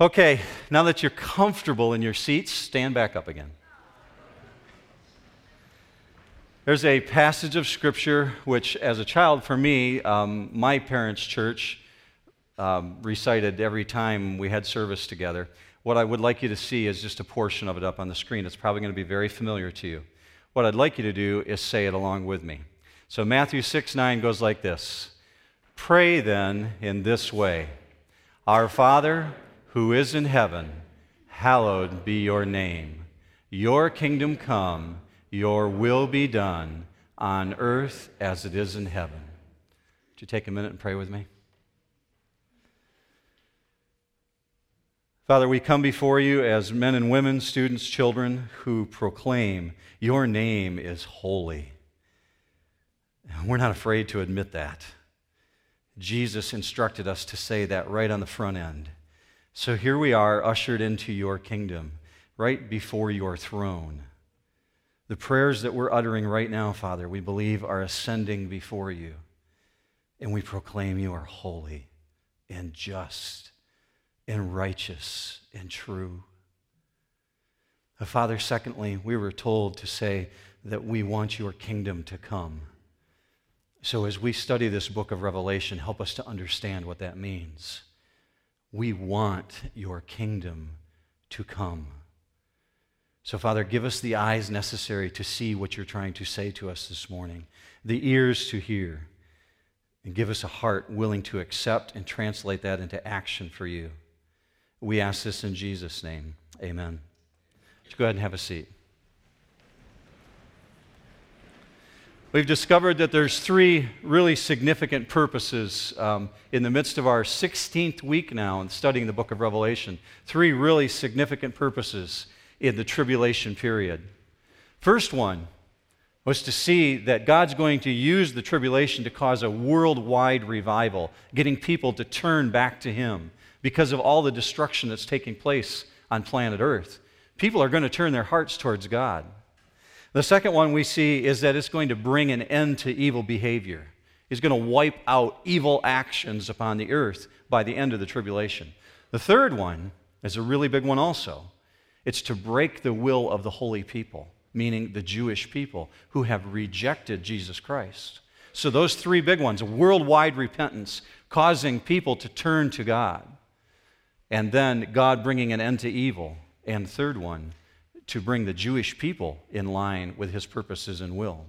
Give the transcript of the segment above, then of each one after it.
Okay, now that you're comfortable in your seats, stand back up again. There's a passage of scripture which, as a child, for me, um, my parents' church um, recited every time we had service together. What I would like you to see is just a portion of it up on the screen. It's probably going to be very familiar to you. What I'd like you to do is say it along with me. So, Matthew 6 9 goes like this Pray then in this way Our Father, who is in heaven, hallowed be your name. Your kingdom come, your will be done on earth as it is in heaven. Would you take a minute and pray with me? Father, we come before you as men and women, students, children who proclaim your name is holy. We're not afraid to admit that. Jesus instructed us to say that right on the front end. So here we are, ushered into your kingdom, right before your throne. The prayers that we're uttering right now, Father, we believe are ascending before you. And we proclaim you are holy and just and righteous and true. Father, secondly, we were told to say that we want your kingdom to come. So as we study this book of Revelation, help us to understand what that means. We want your kingdom to come. So, Father, give us the eyes necessary to see what you're trying to say to us this morning, the ears to hear, and give us a heart willing to accept and translate that into action for you. We ask this in Jesus' name. Amen. Let's go ahead and have a seat. We've discovered that there's three really significant purposes um, in the midst of our 16th week now in studying the book of Revelation. Three really significant purposes in the tribulation period. First one was to see that God's going to use the tribulation to cause a worldwide revival, getting people to turn back to Him because of all the destruction that's taking place on planet Earth. People are going to turn their hearts towards God. The second one we see is that it's going to bring an end to evil behavior. It's going to wipe out evil actions upon the earth by the end of the tribulation. The third one is a really big one also. It's to break the will of the holy people, meaning the Jewish people who have rejected Jesus Christ. So, those three big ones worldwide repentance, causing people to turn to God, and then God bringing an end to evil. And third one, to bring the Jewish people in line with his purposes and will.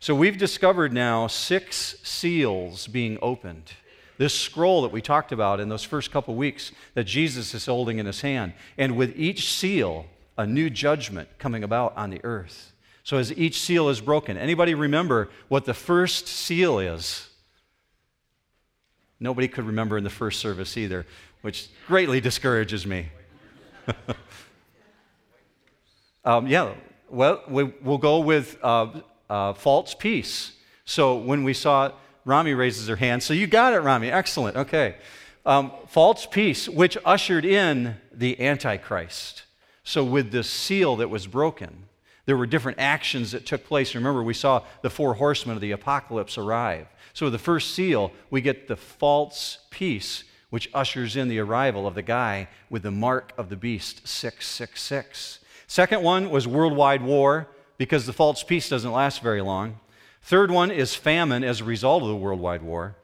So we've discovered now six seals being opened. This scroll that we talked about in those first couple weeks that Jesus is holding in his hand. And with each seal, a new judgment coming about on the earth. So as each seal is broken, anybody remember what the first seal is? Nobody could remember in the first service either, which greatly discourages me. Um, yeah, well, we, will go with uh, uh, false peace. So when we saw Rami raises her hand, so you got it, Rami. Excellent. Okay. Um, false peace, which ushered in the Antichrist. So with the seal that was broken, there were different actions that took place. Remember, we saw the four horsemen of the apocalypse arrive. So with the first seal, we get the false peace, which ushers in the arrival of the guy with the mark of the beast, 666. Second one was worldwide war because the false peace doesn't last very long. Third one is famine as a result of the worldwide war.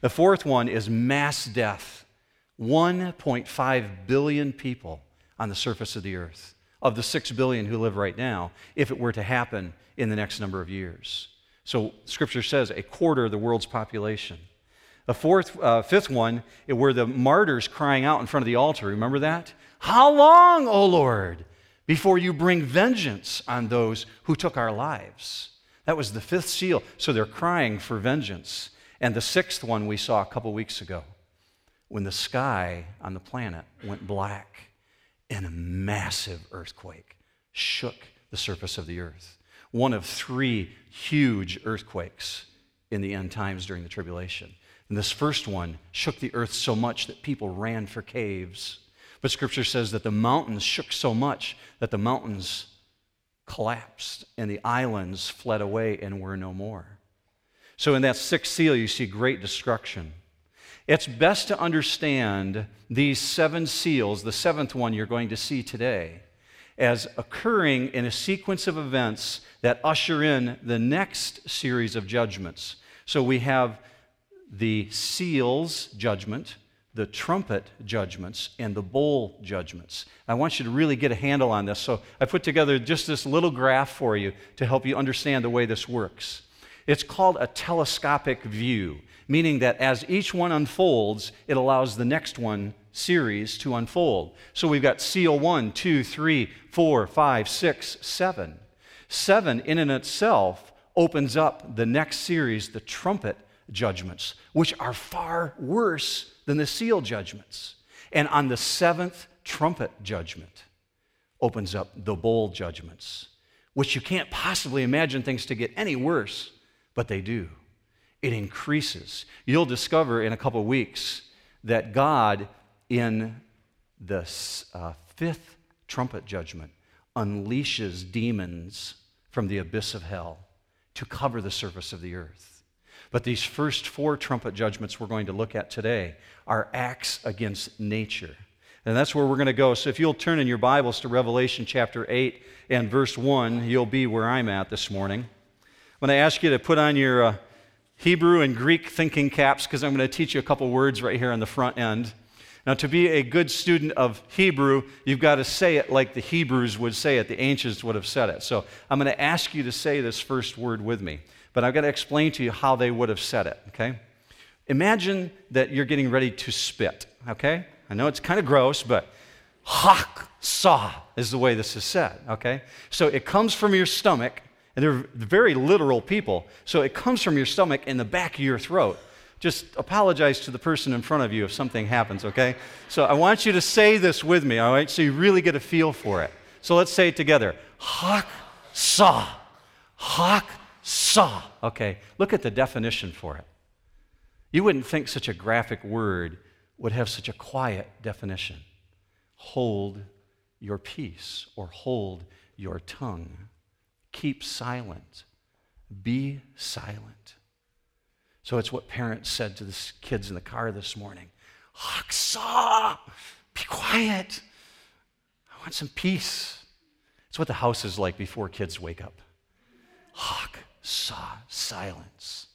The fourth one is mass death 1.5 billion people on the surface of the earth, of the 6 billion who live right now, if it were to happen in the next number of years. So, Scripture says a quarter of the world's population. The fourth, uh, fifth one, were the martyrs crying out in front of the altar. Remember that? How long, O Lord? Before you bring vengeance on those who took our lives. That was the fifth seal. So they're crying for vengeance. And the sixth one we saw a couple weeks ago when the sky on the planet went black and a massive earthquake shook the surface of the earth. One of three huge earthquakes in the end times during the tribulation. And this first one shook the earth so much that people ran for caves. But scripture says that the mountains shook so much that the mountains collapsed and the islands fled away and were no more. So in that sixth seal, you see great destruction. It's best to understand these seven seals, the seventh one you're going to see today, as occurring in a sequence of events that usher in the next series of judgments. So we have the seals judgment, the trumpet judgments, and the bowl judgments. I want you to really get a handle on this. So I put together just this little graph for you to help you understand the way this works. It's called a telescopic view, meaning that as each one unfolds, it allows the next one series to unfold. So we've got seal one, two, three, four, five, six, seven. Seven, in and itself, opens up the next series, the trumpet judgments, which are far worse than the seal judgments. And on the seventh trumpet judgment opens up the bowl judgments, which you can't possibly imagine things to get any worse, but they do. It increases. You'll discover in a couple weeks that God, in the uh, fifth trumpet judgment, unleashes demons from the abyss of hell to cover the surface of the earth. But these first four trumpet judgments we're going to look at today are acts against nature. And that's where we're going to go. So if you'll turn in your Bibles to Revelation chapter 8 and verse 1, you'll be where I'm at this morning. I'm going to ask you to put on your uh, Hebrew and Greek thinking caps because I'm going to teach you a couple words right here on the front end. Now, to be a good student of Hebrew, you've got to say it like the Hebrews would say it, the ancients would have said it. So I'm going to ask you to say this first word with me but I've got to explain to you how they would have said it, okay? Imagine that you're getting ready to spit, okay? I know it's kind of gross, but hak saw is the way this is said, okay? So it comes from your stomach, and they're very literal people. So it comes from your stomach in the back of your throat. Just apologize to the person in front of you if something happens, okay? So I want you to say this with me, all right? So you really get a feel for it. So let's say it together. Hak saw. Hak saw. Okay, look at the definition for it. You wouldn't think such a graphic word would have such a quiet definition. Hold your peace or hold your tongue. Keep silent. Be silent. So it's what parents said to the kids in the car this morning. Haksa, be quiet. I want some peace. It's what the house is like before kids wake up. Hawk saw silence.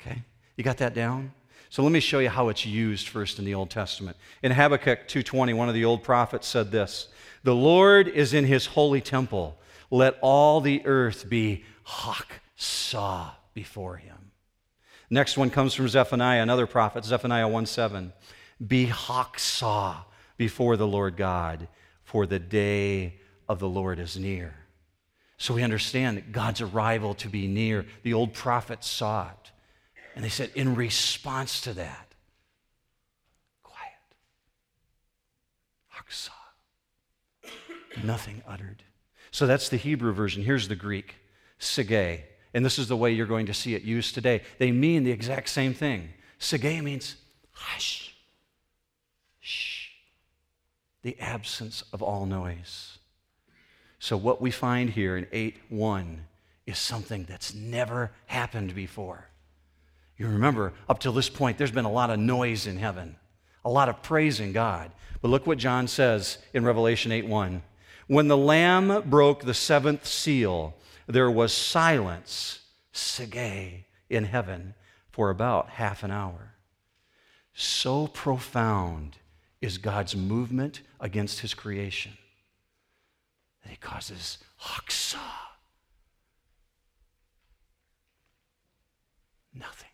Okay? You got that down? So let me show you how it's used first in the Old Testament. In Habakkuk 2:20, one of the old prophets said this, "The Lord is in his holy temple. Let all the earth be hawk saw before him." Next one comes from Zephaniah, another prophet, Zephaniah 1:7. Be hawk saw before the Lord God, for the day of the Lord is near. So we understand that God's arrival to be near. The old prophets saw it. And they said, in response to that, quiet. Haksa. Nothing uttered. So that's the Hebrew version. Here's the Greek, sige. And this is the way you're going to see it used today. They mean the exact same thing. Sige means hush, shh, the absence of all noise. So, what we find here in 8 1 is something that's never happened before. You remember, up till this point, there's been a lot of noise in heaven, a lot of praising God. But look what John says in Revelation 8 1. When the Lamb broke the seventh seal, there was silence, sige, in heaven for about half an hour. So profound is God's movement against his creation that he causes haksa. Nothing.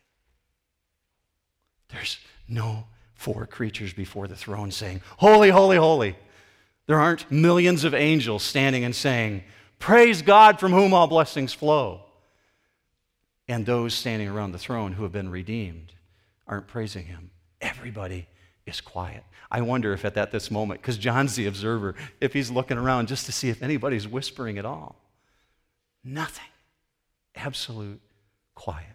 There's no four creatures before the throne saying, Holy, holy, holy. There aren't millions of angels standing and saying, Praise God from whom all blessings flow. And those standing around the throne who have been redeemed aren't praising him. Everybody is quiet. I wonder if at that this moment, because John's the observer, if he's looking around just to see if anybody's whispering at all. Nothing. Absolute quiet.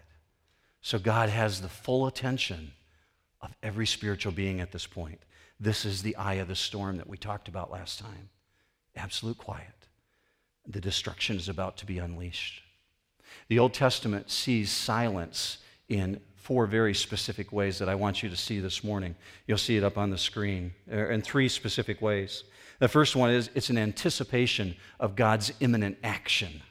So God has the full attention of every spiritual being at this point. This is the eye of the storm that we talked about last time. Absolute quiet. The destruction is about to be unleashed. The Old Testament sees silence in four very specific ways that I want you to see this morning. You'll see it up on the screen er, in three specific ways. The first one is it's an anticipation of God's imminent action.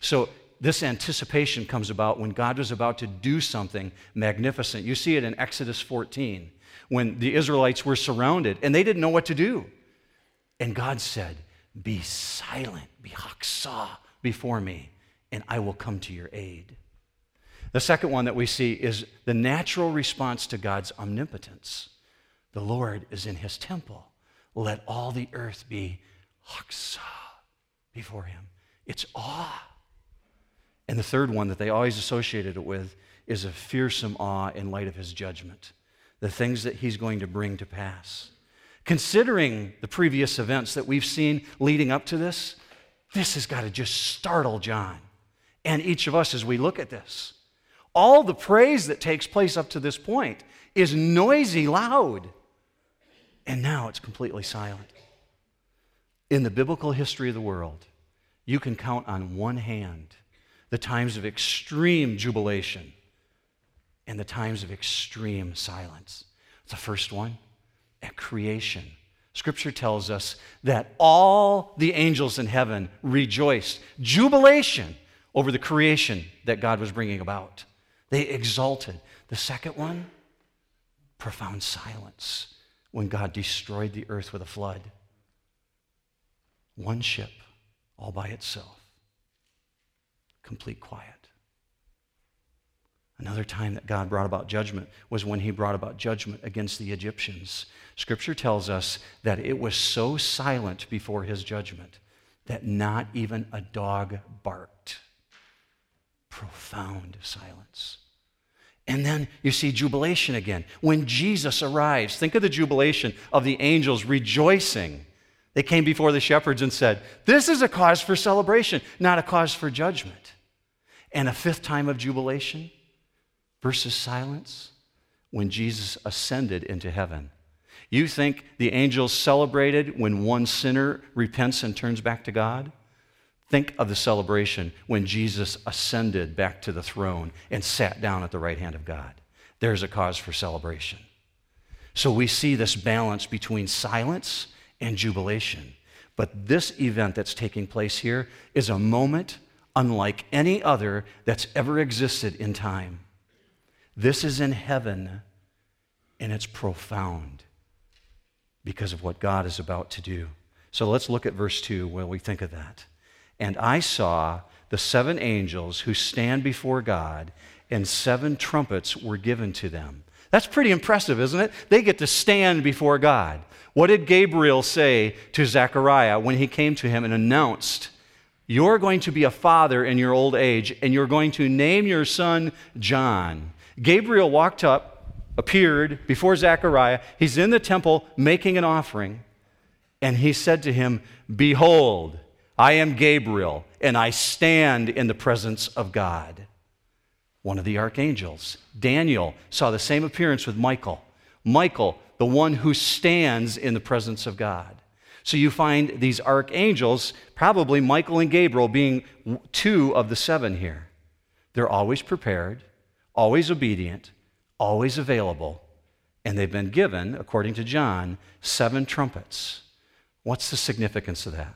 So, this anticipation comes about when God was about to do something magnificent. You see it in Exodus 14 when the Israelites were surrounded and they didn't know what to do. And God said, Be silent, be haksah before me, and I will come to your aid. The second one that we see is the natural response to God's omnipotence. The Lord is in his temple. Let all the earth be haksah before him. It's awe. And the third one that they always associated it with is a fearsome awe in light of his judgment, the things that he's going to bring to pass. Considering the previous events that we've seen leading up to this, this has got to just startle John and each of us as we look at this. All the praise that takes place up to this point is noisy, loud, and now it's completely silent. In the biblical history of the world, you can count on one hand the times of extreme jubilation and the times of extreme silence. The first one, at creation. Scripture tells us that all the angels in heaven rejoiced, jubilation over the creation that God was bringing about. They exulted. The second one, profound silence when God destroyed the earth with a flood. One ship all by itself, complete quiet. Another time that God brought about judgment was when he brought about judgment against the Egyptians. Scripture tells us that it was so silent before his judgment that not even a dog barked. Profound silence. And then you see jubilation again. When Jesus arrives, think of the jubilation of the angels rejoicing. They came before the shepherds and said, This is a cause for celebration, not a cause for judgment. And a fifth time of jubilation versus silence when Jesus ascended into heaven. You think the angels celebrated when one sinner repents and turns back to God? Think of the celebration when Jesus ascended back to the throne and sat down at the right hand of God. There's a cause for celebration. So we see this balance between silence and jubilation. But this event that's taking place here is a moment unlike any other that's ever existed in time. This is in heaven, and it's profound because of what God is about to do. So let's look at verse 2 when we think of that. And I saw the seven angels who stand before God, and seven trumpets were given to them. That's pretty impressive, isn't it? They get to stand before God. What did Gabriel say to Zechariah when he came to him and announced, You're going to be a father in your old age, and you're going to name your son John? Gabriel walked up, appeared before Zechariah. He's in the temple making an offering. And he said to him, Behold, I am Gabriel, and I stand in the presence of God. One of the archangels, Daniel, saw the same appearance with Michael. Michael, the one who stands in the presence of God. So you find these archangels, probably Michael and Gabriel, being two of the seven here. They're always prepared, always obedient, always available, and they've been given, according to John, seven trumpets. What's the significance of that?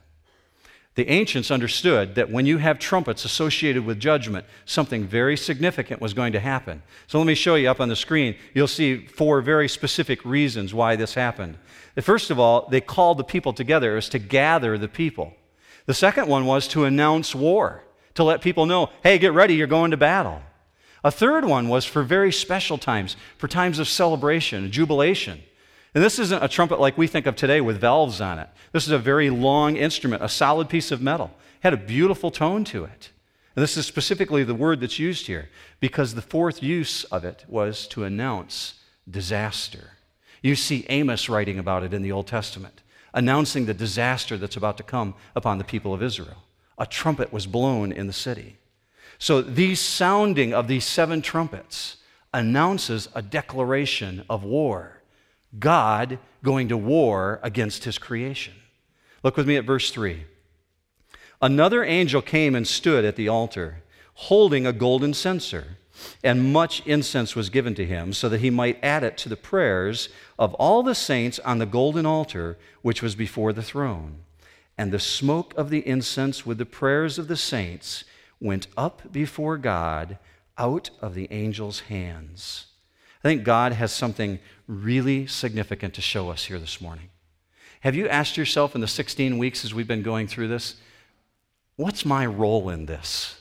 The ancients understood that when you have trumpets associated with judgment, something very significant was going to happen. So let me show you up on the screen. You'll see four very specific reasons why this happened. First of all, they called the people together. It was to gather the people. The second one was to announce war, to let people know, hey, get ready, you're going to battle. A third one was for very special times, for times of celebration, jubilation. And this isn't a trumpet like we think of today with valves on it. This is a very long instrument, a solid piece of metal. It had a beautiful tone to it. And this is specifically the word that's used here because the fourth use of it was to announce disaster. You see Amos writing about it in the Old Testament, announcing the disaster that's about to come upon the people of Israel. A trumpet was blown in the city. So, the sounding of these seven trumpets announces a declaration of war. God going to war against his creation. Look with me at verse 3. Another angel came and stood at the altar, holding a golden censer. And much incense was given to him, so that he might add it to the prayers of all the saints on the golden altar which was before the throne. And the smoke of the incense with the prayers of the saints went up before God out of the angel's hands. I think God has something really significant to show us here this morning. Have you asked yourself in the 16 weeks as we've been going through this, what's my role in this?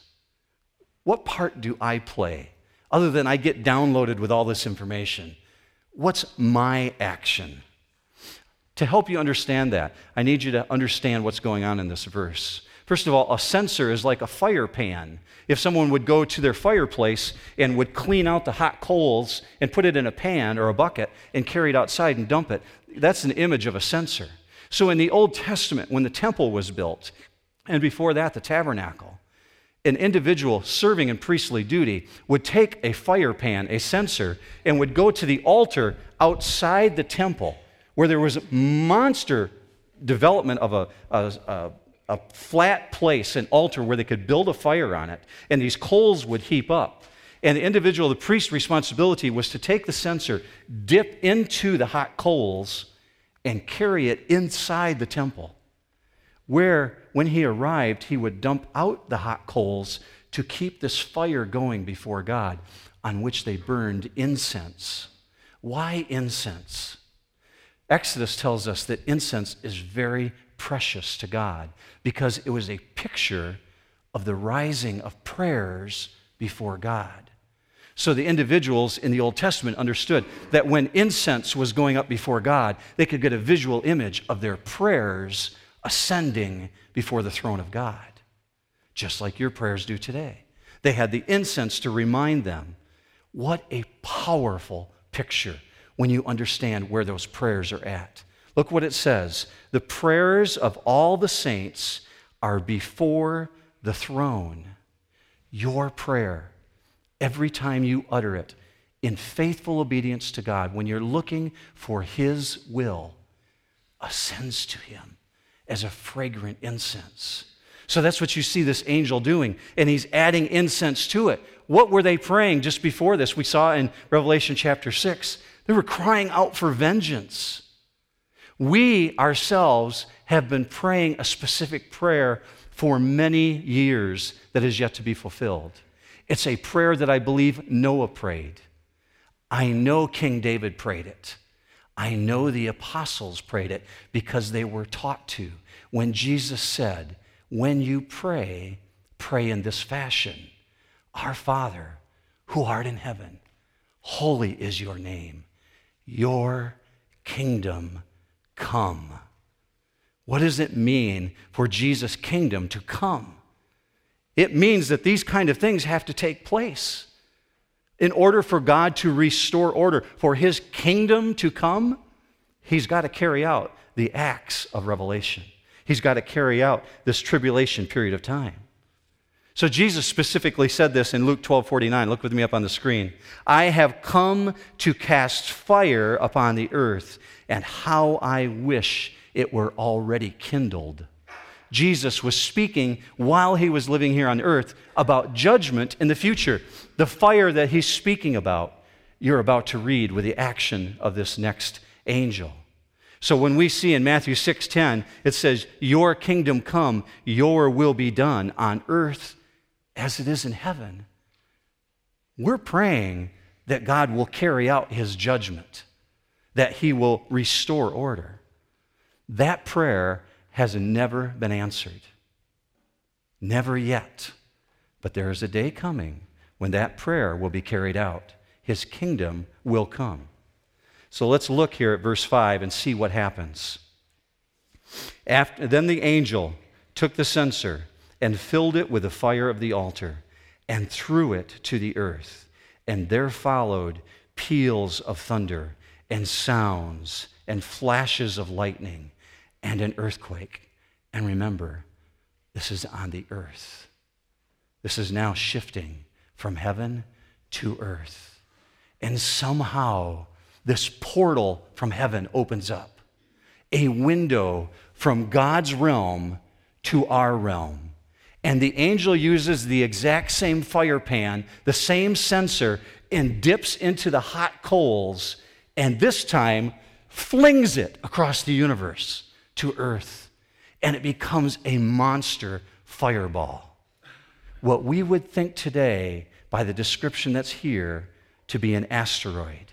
What part do I play? Other than I get downloaded with all this information, what's my action? To help you understand that, I need you to understand what's going on in this verse. First of all, a censer is like a fire pan. If someone would go to their fireplace and would clean out the hot coals and put it in a pan or a bucket and carry it outside and dump it, that's an image of a censer. So in the Old Testament, when the temple was built, and before that, the tabernacle, an individual serving in priestly duty would take a fire pan, a censer, and would go to the altar outside the temple where there was monster development of a, a, a, a, flat place, an altar where they could build a fire on it, and these coals would heap up. And the individual, the priest's responsibility was to take the censer, dip into the hot coals, and carry it inside the temple, where, when he arrived, he would dump out the hot coals to keep this fire going before God, on which they burned incense. Why incense? Exodus tells us that incense is very precious to God because it was a picture of the rising of prayers before God. So the individuals in the Old Testament understood that when incense was going up before God, they could get a visual image of their prayers ascending before the throne of God, just like your prayers do today. They had the incense to remind them. What a powerful picture when you understand where those prayers are at. Look what it says the prayers of all the saints are before the throne. Your prayer, every time you utter it in faithful obedience to God, when you're looking for His will, ascends to Him as a fragrant incense. So that's what you see this angel doing, and he's adding incense to it. What were they praying just before this? We saw in Revelation chapter 6 they were crying out for vengeance. We ourselves have been praying a specific prayer for many years that is yet to be fulfilled. It's a prayer that I believe Noah prayed. I know King David prayed it. I know the apostles prayed it because they were taught to. When Jesus said, When you pray, pray in this fashion Our Father, who art in heaven, holy is your name. Your kingdom come. What does it mean for Jesus' kingdom to come? It means that these kind of things have to take place. In order for God to restore order, for his kingdom to come, he's got to carry out the acts of revelation. He's got to carry out this tribulation period of time. So Jesus specifically said this in Luke 12 49. Look with me up on the screen. I have come to cast fire upon the earth, and how I wish it were already kindled. Jesus was speaking while he was living here on earth about judgment in the future. The fire that he's speaking about, you're about to read with the action of this next angel. So when we see in Matthew 6:10, it says, "Your kingdom come, your will be done on earth as it is in heaven. We're praying that God will carry out his judgment, that he will restore order. That prayer has never been answered. Never yet. But there is a day coming when that prayer will be carried out. His kingdom will come. So let's look here at verse 5 and see what happens. After, then the angel took the censer and filled it with the fire of the altar and threw it to the earth. And there followed peals of thunder and sounds and flashes of lightning and an earthquake. And remember, this is on the earth. This is now shifting from heaven to earth. And somehow, this portal from heaven opens up a window from God's realm to our realm And the angel uses the exact same fire pan, the same censer, and dips into the hot coals, and this time flings it across the universe to Earth. And it becomes a monster fireball. What we would think today, by the description that's here, to be an asteroid.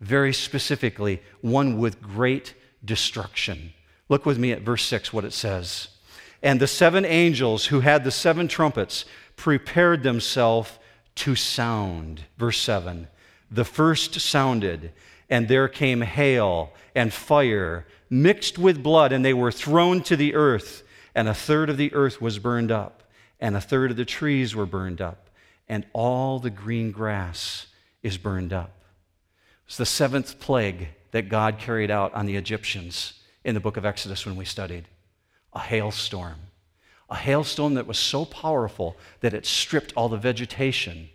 Very specifically, one with great destruction. Look with me at verse 6, what it says. And the seven angels who had the seven trumpets prepared themselves to sound. Verse 7 The first sounded, and there came hail and fire mixed with blood, and they were thrown to the earth, and a third of the earth was burned up, and a third of the trees were burned up, and all the green grass is burned up. It's the seventh plague that God carried out on the Egyptians in the book of Exodus when we studied a hailstorm. A hailstone that was so powerful that it stripped all the vegetation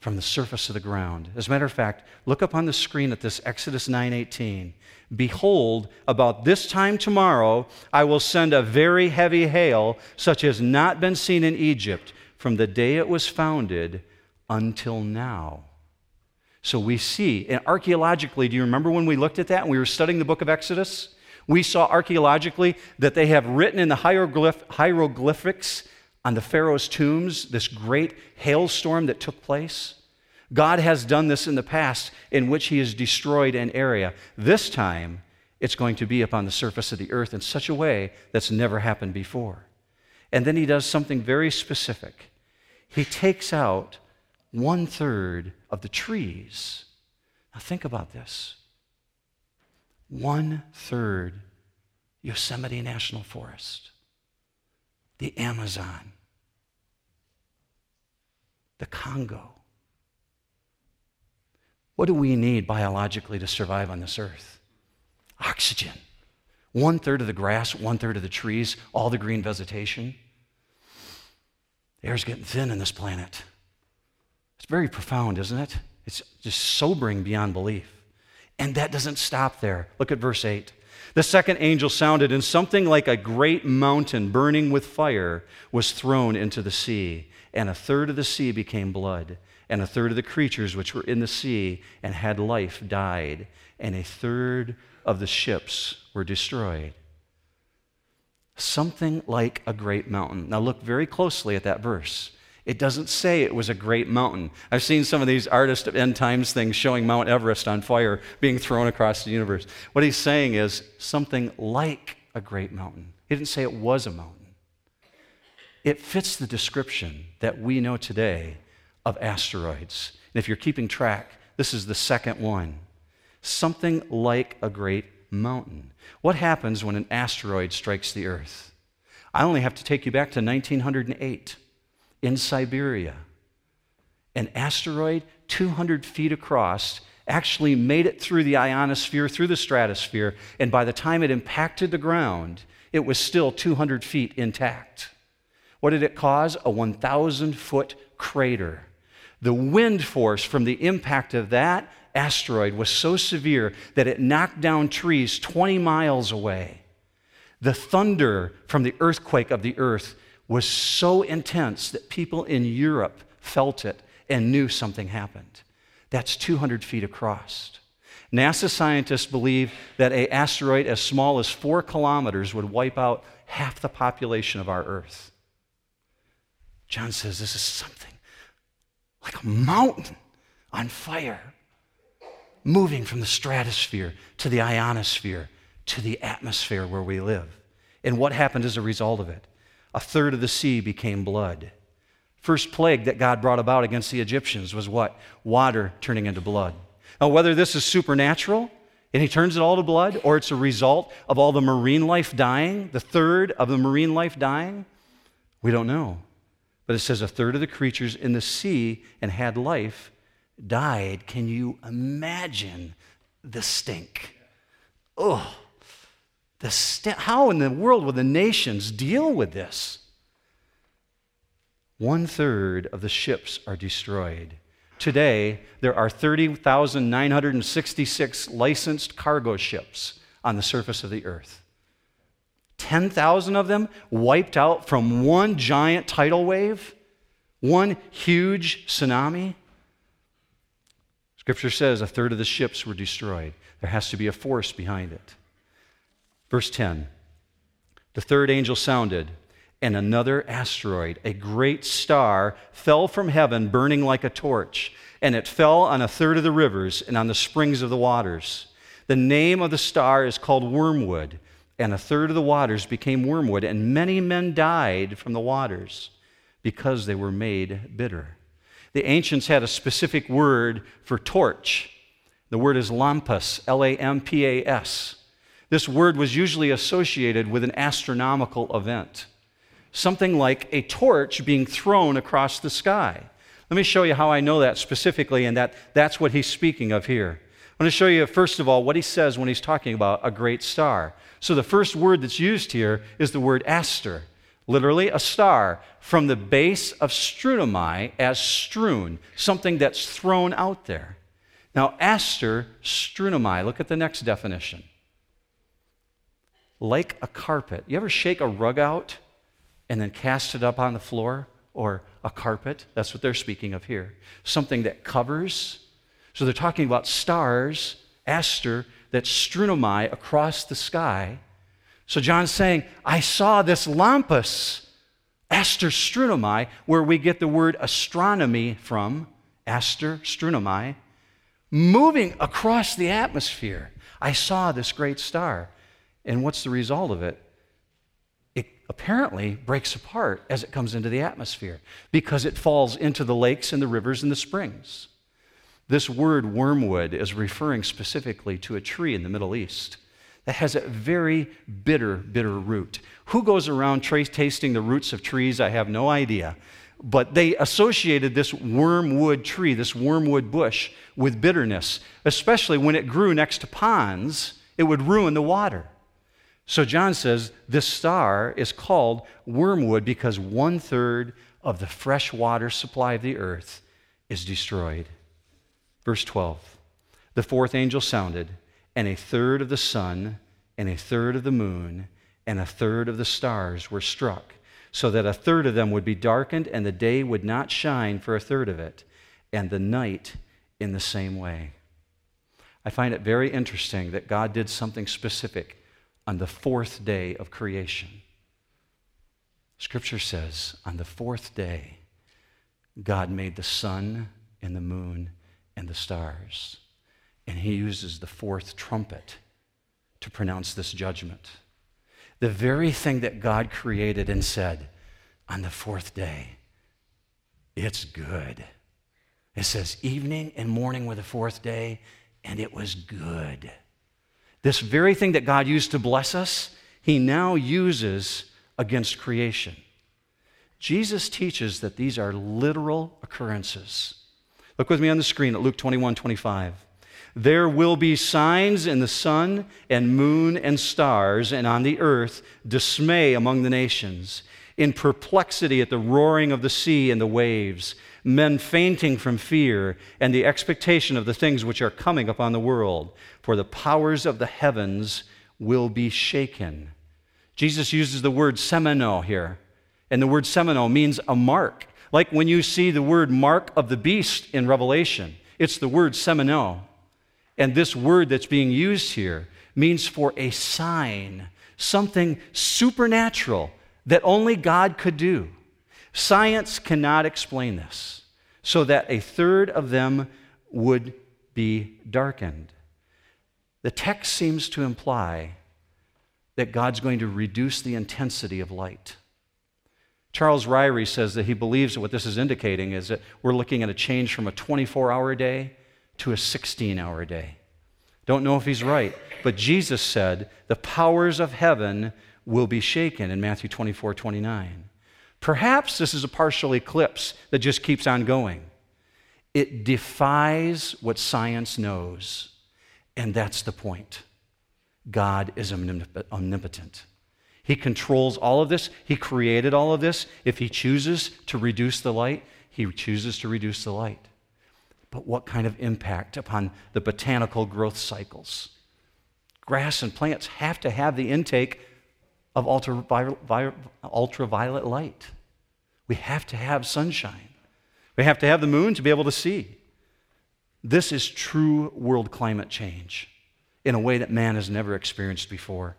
from the surface of the ground. As a matter of fact, look up on the screen at this Exodus 9:18. Behold, about this time tomorrow I will send a very heavy hail such as not been seen in Egypt from the day it was founded until now. So we see, and archaeologically, do you remember when we looked at that and we were studying the book of Exodus? We saw archaeologically that they have written in the hieroglyph, hieroglyphics on the Pharaoh's tombs this great hailstorm that took place. God has done this in the past in which he has destroyed an area. This time, it's going to be upon the surface of the earth in such a way that's never happened before. And then he does something very specific. He takes out one third of the trees. Now, think about this one third Yosemite National Forest, the Amazon, the Congo. What do we need biologically to survive on this earth? Oxygen. One third of the grass, one third of the trees, all the green vegetation. The air's getting thin on this planet. It's very profound, isn't it? It's just sobering beyond belief. And that doesn't stop there. Look at verse 8. The second angel sounded, and something like a great mountain burning with fire was thrown into the sea, and a third of the sea became blood, and a third of the creatures which were in the sea and had life died, and a third of the ships were destroyed. Something like a great mountain. Now, look very closely at that verse. It doesn't say it was a great mountain. I've seen some of these artist of end times things showing Mount Everest on fire being thrown across the universe. What he's saying is something like a great mountain. He didn't say it was a mountain. It fits the description that we know today of asteroids. And if you're keeping track, this is the second one. Something like a great mountain. What happens when an asteroid strikes the Earth? I only have to take you back to 1908 in Siberia. An asteroid 200 feet across actually made it through the ionosphere, through the stratosphere, and by the time it impacted the ground, it was still 200 feet intact. What did it cause? A 1,000 foot crater. The wind force from the impact of that asteroid was so severe that it knocked down trees 20 miles away. The thunder from the earthquake of the earth was so intense that people in Europe felt it and knew something happened. That's 200 feet across. NASA scientists believe that an asteroid as small as four kilometers would wipe out half the population of our Earth. John says this is something like a mountain on fire, moving from the stratosphere to the ionosphere to the atmosphere where we live. And what happened as a result of it? A third of the sea became blood. First plague that God brought about against the Egyptians was what? Water turning into blood. Now, whether this is supernatural and he turns it all to blood, or it's a result of all the marine life dying, the third of the marine life dying, we don't know. But it says a third of the creatures in the sea and had life died. Can you imagine the stink? Oh. The st- how in the world will the nations deal with this? One third of the ships are destroyed. Today, there are 30,966 licensed cargo ships on the surface of the earth. 10,000 of them wiped out from one giant tidal wave, one huge tsunami. Scripture says a third of the ships were destroyed. There has to be a force behind it. Verse 10 The third angel sounded, and another asteroid, a great star, fell from heaven burning like a torch, and it fell on a third of the rivers and on the springs of the waters. The name of the star is called Wormwood, and a third of the waters became wormwood, and many men died from the waters because they were made bitter. The ancients had a specific word for torch. The word is lampas, L A M P A S. This word was usually associated with an astronomical event, something like a torch being thrown across the sky. Let me show you how I know that specifically, and that that's what he's speaking of here. I'm going to show you, first of all, what he says when he's talking about a great star. So the first word that's used here is the word aster literally a star, from the base of strunomai as strewn, something that's thrown out there. Now, aster, strunomai, look at the next definition. Like a carpet. You ever shake a rug out and then cast it up on the floor? Or a carpet? That's what they're speaking of here. Something that covers. So they're talking about stars, aster, that strunomai across the sky so John's saying, I saw this lampas, aster strunomai, where we get the word astronomy from, aster strunomai, moving across the atmosphere. I saw this great star. And what's the result of it? It apparently breaks apart as it comes into the atmosphere because it falls into the lakes and the rivers and the springs. This word wormwood is referring specifically to a tree in the Middle East that has a very bitter, bitter root. Who goes around trace tasting the roots of trees? I have no idea. But they associated this wormwood tree, this wormwood bush, with bitterness, especially when it grew next to ponds, it would ruin the water. So John says this star is called wormwood because one third of the fresh water supply of the earth is destroyed. Verse 12 The fourth angel sounded and a third of the sun, and a third of the moon, and a third of the stars were struck, so that a third of them would be darkened, and the day would not shine for a third of it, and the night in the same way. I find it very interesting that God did something specific on the fourth day of creation. Scripture says, on the fourth day, God made the sun and the moon and the stars. And he uses the fourth trumpet to pronounce this judgment. The very thing that God created and said on the fourth day, it's good. It says evening and morning were the fourth day, and it was good. This very thing that God used to bless us, he now uses against creation. Jesus teaches that these are literal occurrences. Look with me on the screen at Luke 21 25. There will be signs in the sun and moon and stars, and on the earth dismay among the nations, in perplexity at the roaring of the sea and the waves, men fainting from fear and the expectation of the things which are coming upon the world, for the powers of the heavens will be shaken. Jesus uses the word semeno here, and the word semeno means a mark. Like when you see the word mark of the beast in Revelation, it's the word semeno. And this word that's being used here means for a sign, something supernatural that only God could do. Science cannot explain this, so that a third of them would be darkened. The text seems to imply that God's going to reduce the intensity of light. Charles Ryrie says that he believes that what this is indicating is that we're looking at a change from a 24 hour day to a 16 hour day. Don't know if he's right, but Jesus said, The powers of heaven will be shaken in Matthew 24 29. Perhaps this is a partial eclipse that just keeps on going. It defies what science knows, and that's the point. God is omnipotent. He controls all of this. He created all of this. If He chooses to reduce the light, He chooses to reduce the light but what kind of impact upon the botanical growth cycles? Grass and plants have to have the intake of ultraviolet, light. We have to have sunshine. We have to have the moon to be able to see. This is true world climate change in a way that man has never experienced before.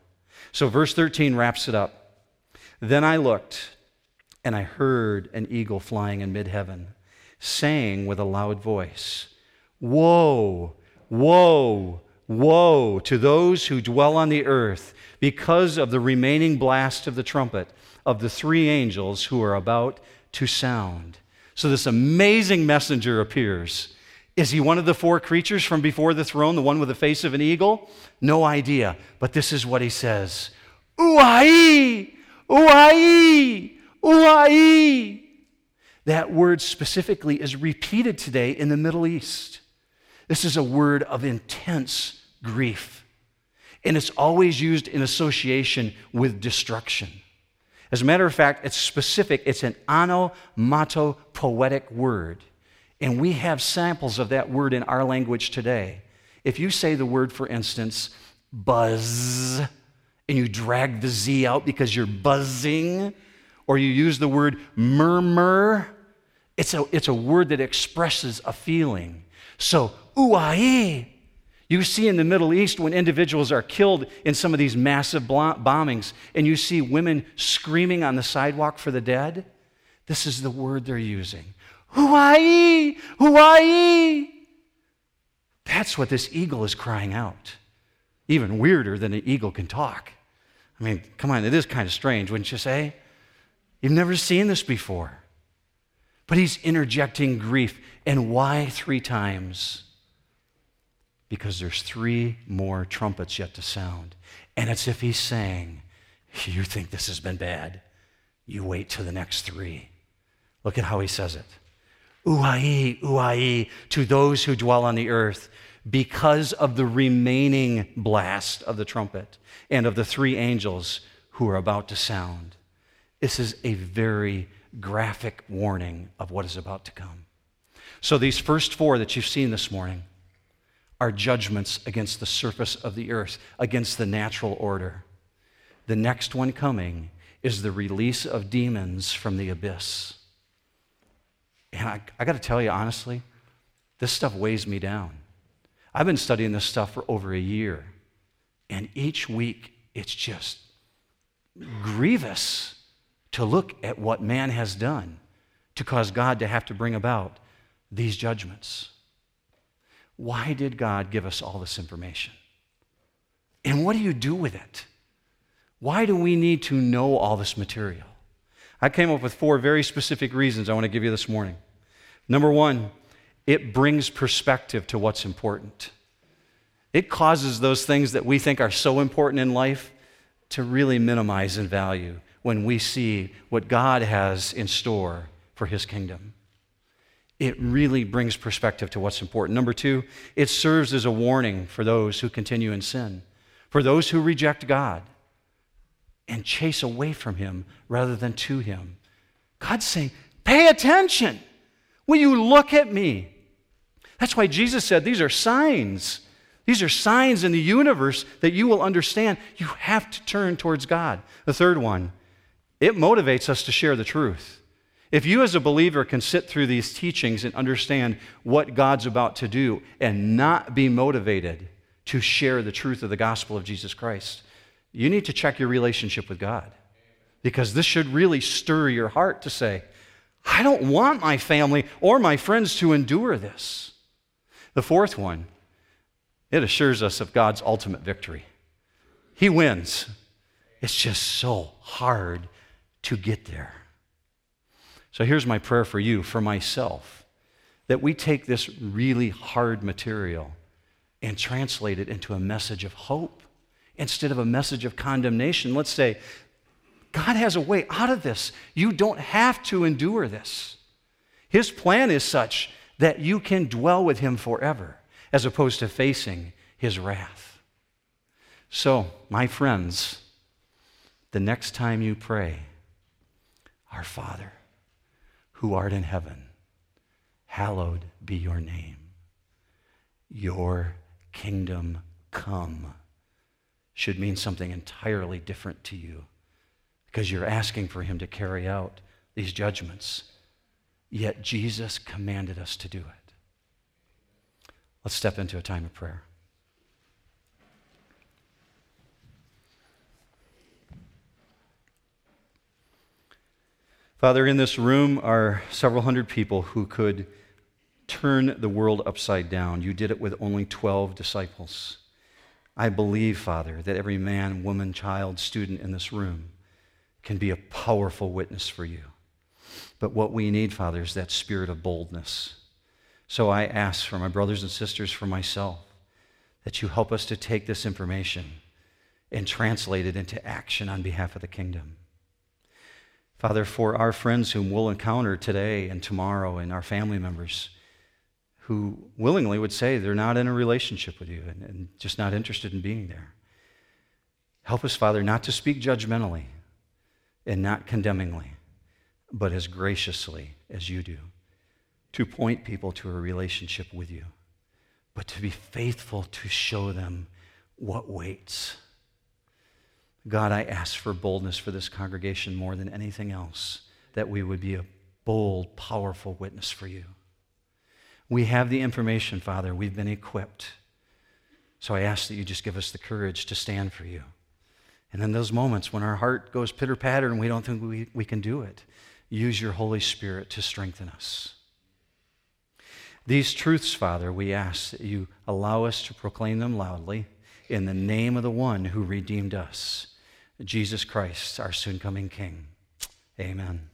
So, verse 13 wraps it up. Then I looked, and I heard an eagle flying in mid heaven, saying with a loud voice, Woe, woe, woe to those who dwell on the earth because of the remaining blast of the trumpet of the three angels who are about to sound. So, this amazing messenger appears. Is he one of the four creatures from before the throne, the one with the face of an eagle? No idea. But this is what he says Uai! Uai! Uai! That word specifically is repeated today in the Middle East. This is a word of intense grief. And it's always used in association with destruction. As a matter of fact, it's specific, it's an onomatopoetic word. And we have samples of that word in our language today. If you say the word, for instance, buzz, and you drag the Z out because you're buzzing, or you use the word murmur, it's a, it's a word that expresses a feeling. So, uai, you see in the Middle East when individuals are killed in some of these massive bombings, and you see women screaming on the sidewalk for the dead. This is the word they're using. Uai, uai. That's what this eagle is crying out. Even weirder than an eagle can talk. I mean, come on, it is kind of strange, wouldn't you say? You've never seen this before. But he's interjecting grief. And why three times? Because there's three more trumpets yet to sound. And it's if he's saying, You think this has been bad? You wait till the next three. Look at how he says it. Uai, uai, to those who dwell on the earth, because of the remaining blast of the trumpet and of the three angels who are about to sound. This is a very graphic warning of what is about to come. So, these first four that you've seen this morning are judgments against the surface of the earth, against the natural order. The next one coming is the release of demons from the abyss. And I, I got to tell you honestly, this stuff weighs me down. I've been studying this stuff for over a year, and each week it's just grievous to look at what man has done to cause God to have to bring about these judgments. Why did God give us all this information? And what do you do with it? Why do we need to know all this material? I came up with four very specific reasons I want to give you this morning. Number one, it brings perspective to what's important. It causes those things that we think are so important in life to really minimize in value when we see what God has in store for his kingdom. It really brings perspective to what's important. Number two, it serves as a warning for those who continue in sin, for those who reject God and chase away from Him rather than to Him. God's saying, pay attention. Will you look at me? That's why Jesus said these are signs. These are signs in the universe that you will understand. You have to turn towards God. The third one, it motivates us to share the truth. If you, as a believer, can sit through these teachings and understand what God's about to do and not be motivated to share the truth of the gospel of Jesus Christ, you need to check your relationship with God. Because this should really stir your heart to say, I don't want my family or my friends to endure this. The fourth one, it assures us of God's ultimate victory. He wins. It's just so hard to get there. So here's my prayer for you, for myself, that we take this really hard material and translate it into a message of hope instead of a message of condemnation. Let's say, God has a way out of this. You don't have to endure this. His plan is such that you can dwell with Him forever, as opposed to facing His wrath. So, my friends, the next time you pray, Our Father, who art in heaven, hallowed be your name. Your kingdom come should mean something entirely different to you because you're asking for him to carry out these judgments. Yet Jesus commanded us to do it. Let's step into a time of prayer. Father, in this room are several hundred people who could turn the world upside down. You did it with only 12 disciples. I believe, Father, that every man, woman, child, student in this room can be a powerful witness for you. But what we need, Father, is that spirit of boldness. So I ask for my brothers and sisters, for myself, that you help us to take this information and translate it into action on behalf of the kingdom. Father, for our friends whom we'll encounter today and tomorrow and our family members, who willingly would say they're not in a relationship with you and, and just not interested in being there. Help us, Father, not to speak judgmentally and not condemningly, but as graciously as you do, to point people to a relationship with you, but to be faithful to show them what waits. God, I ask for boldness for this congregation more than anything else, that we would be a bold, powerful witness for you. We have the information, Father. We've been equipped. So I ask that you just give us the courage to stand for you. And in those moments when our heart goes pitter patter and we don't think we, we can do it, use your Holy Spirit to strengthen us. These truths, Father, we ask that you allow us to proclaim them loudly in the name of the one who redeemed us, Jesus Christ, our soon coming King. Amen.